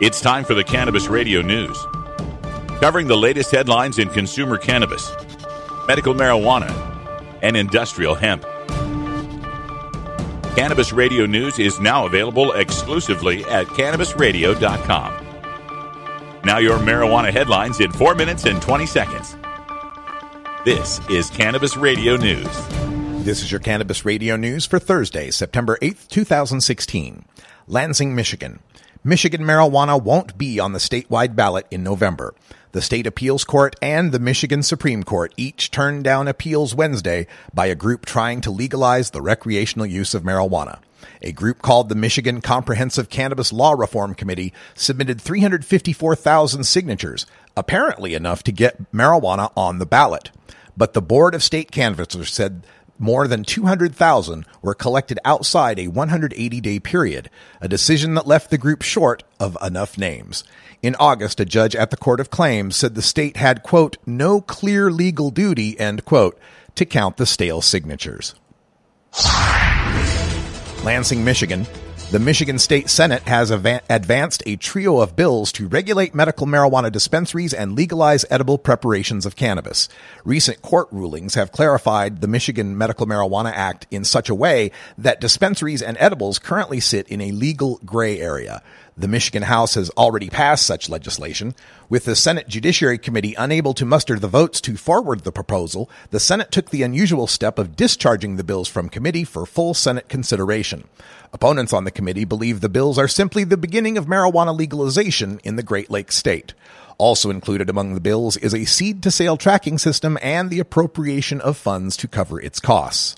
It's time for the Cannabis Radio News. Covering the latest headlines in consumer cannabis, medical marijuana, and industrial hemp. Cannabis Radio News is now available exclusively at cannabisradio.com. Now, your marijuana headlines in 4 minutes and 20 seconds. This is Cannabis Radio News. This is your Cannabis Radio News for Thursday, September 8th, 2016. Lansing, Michigan. Michigan marijuana won't be on the statewide ballot in November. The state appeals court and the Michigan Supreme Court each turned down appeals Wednesday by a group trying to legalize the recreational use of marijuana. A group called the Michigan Comprehensive Cannabis Law Reform Committee submitted 354,000 signatures, apparently enough to get marijuana on the ballot. But the Board of State Canvassers said more than 200,000 were collected outside a 180 day period, a decision that left the group short of enough names. In August, a judge at the Court of Claims said the state had, quote, no clear legal duty, end quote, to count the stale signatures. Lansing, Michigan. The Michigan State Senate has av- advanced a trio of bills to regulate medical marijuana dispensaries and legalize edible preparations of cannabis. Recent court rulings have clarified the Michigan Medical Marijuana Act in such a way that dispensaries and edibles currently sit in a legal gray area. The Michigan House has already passed such legislation. With the Senate Judiciary Committee unable to muster the votes to forward the proposal, the Senate took the unusual step of discharging the bills from committee for full Senate consideration. Opponents on the committee believe the bills are simply the beginning of marijuana legalization in the Great Lakes state. Also included among the bills is a seed to sale tracking system and the appropriation of funds to cover its costs.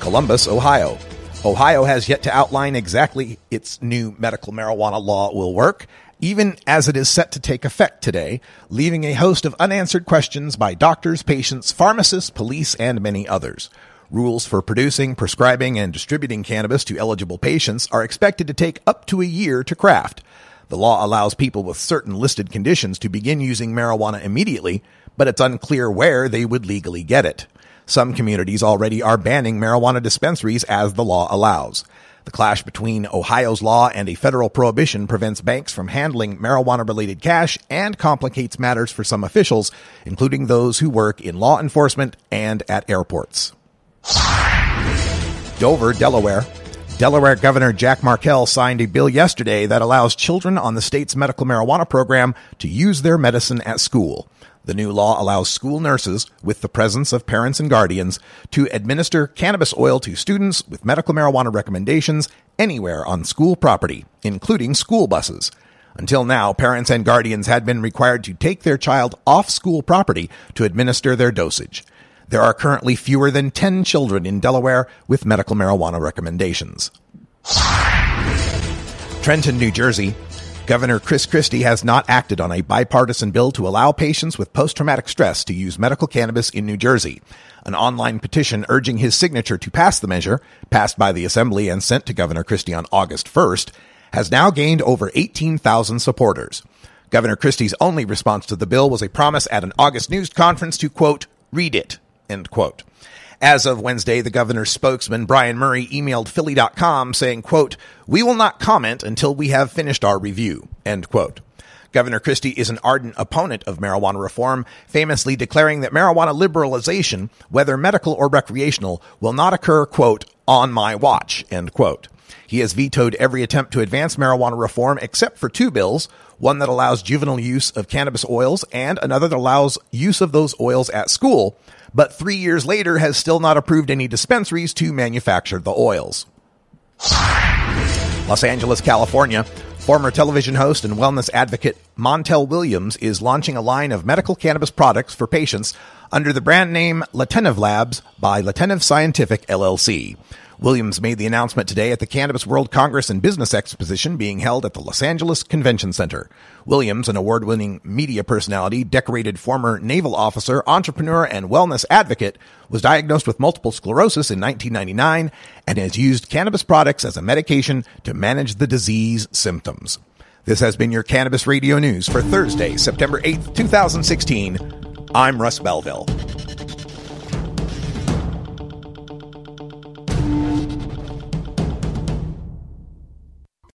Columbus, Ohio. Ohio has yet to outline exactly its new medical marijuana law will work, even as it is set to take effect today, leaving a host of unanswered questions by doctors, patients, pharmacists, police, and many others. Rules for producing, prescribing, and distributing cannabis to eligible patients are expected to take up to a year to craft. The law allows people with certain listed conditions to begin using marijuana immediately, but it's unclear where they would legally get it. Some communities already are banning marijuana dispensaries as the law allows. The clash between Ohio's law and a federal prohibition prevents banks from handling marijuana related cash and complicates matters for some officials, including those who work in law enforcement and at airports. Dover, Delaware. Delaware Governor Jack Markell signed a bill yesterday that allows children on the state's medical marijuana program to use their medicine at school. The new law allows school nurses, with the presence of parents and guardians, to administer cannabis oil to students with medical marijuana recommendations anywhere on school property, including school buses. Until now, parents and guardians had been required to take their child off school property to administer their dosage. There are currently fewer than 10 children in Delaware with medical marijuana recommendations. Trenton, New Jersey. Governor Chris Christie has not acted on a bipartisan bill to allow patients with post-traumatic stress to use medical cannabis in New Jersey. An online petition urging his signature to pass the measure, passed by the Assembly and sent to Governor Christie on August 1st, has now gained over 18,000 supporters. Governor Christie's only response to the bill was a promise at an August news conference to quote, read it, end quote. As of Wednesday, the governor's spokesman, Brian Murray, emailed Philly.com saying, quote, we will not comment until we have finished our review, end quote. Governor Christie is an ardent opponent of marijuana reform, famously declaring that marijuana liberalization, whether medical or recreational, will not occur, quote, on my watch, end quote. He has vetoed every attempt to advance marijuana reform except for two bills, one that allows juvenile use of cannabis oils and another that allows use of those oils at school, but three years later has still not approved any dispensaries to manufacture the oils. Los Angeles, California. Former television host and wellness advocate Montel Williams is launching a line of medical cannabis products for patients under the brand name Lenitiv Labs by Lenitiv Scientific LLC. Williams made the announcement today at the Cannabis World Congress and Business Exposition being held at the Los Angeles Convention Center. Williams, an award-winning media personality, decorated former naval officer, entrepreneur, and wellness advocate, was diagnosed with multiple sclerosis in 1999 and has used cannabis products as a medication to manage the disease symptoms. This has been your Cannabis Radio News for Thursday, September 8th, 2016. I'm Russ Belville.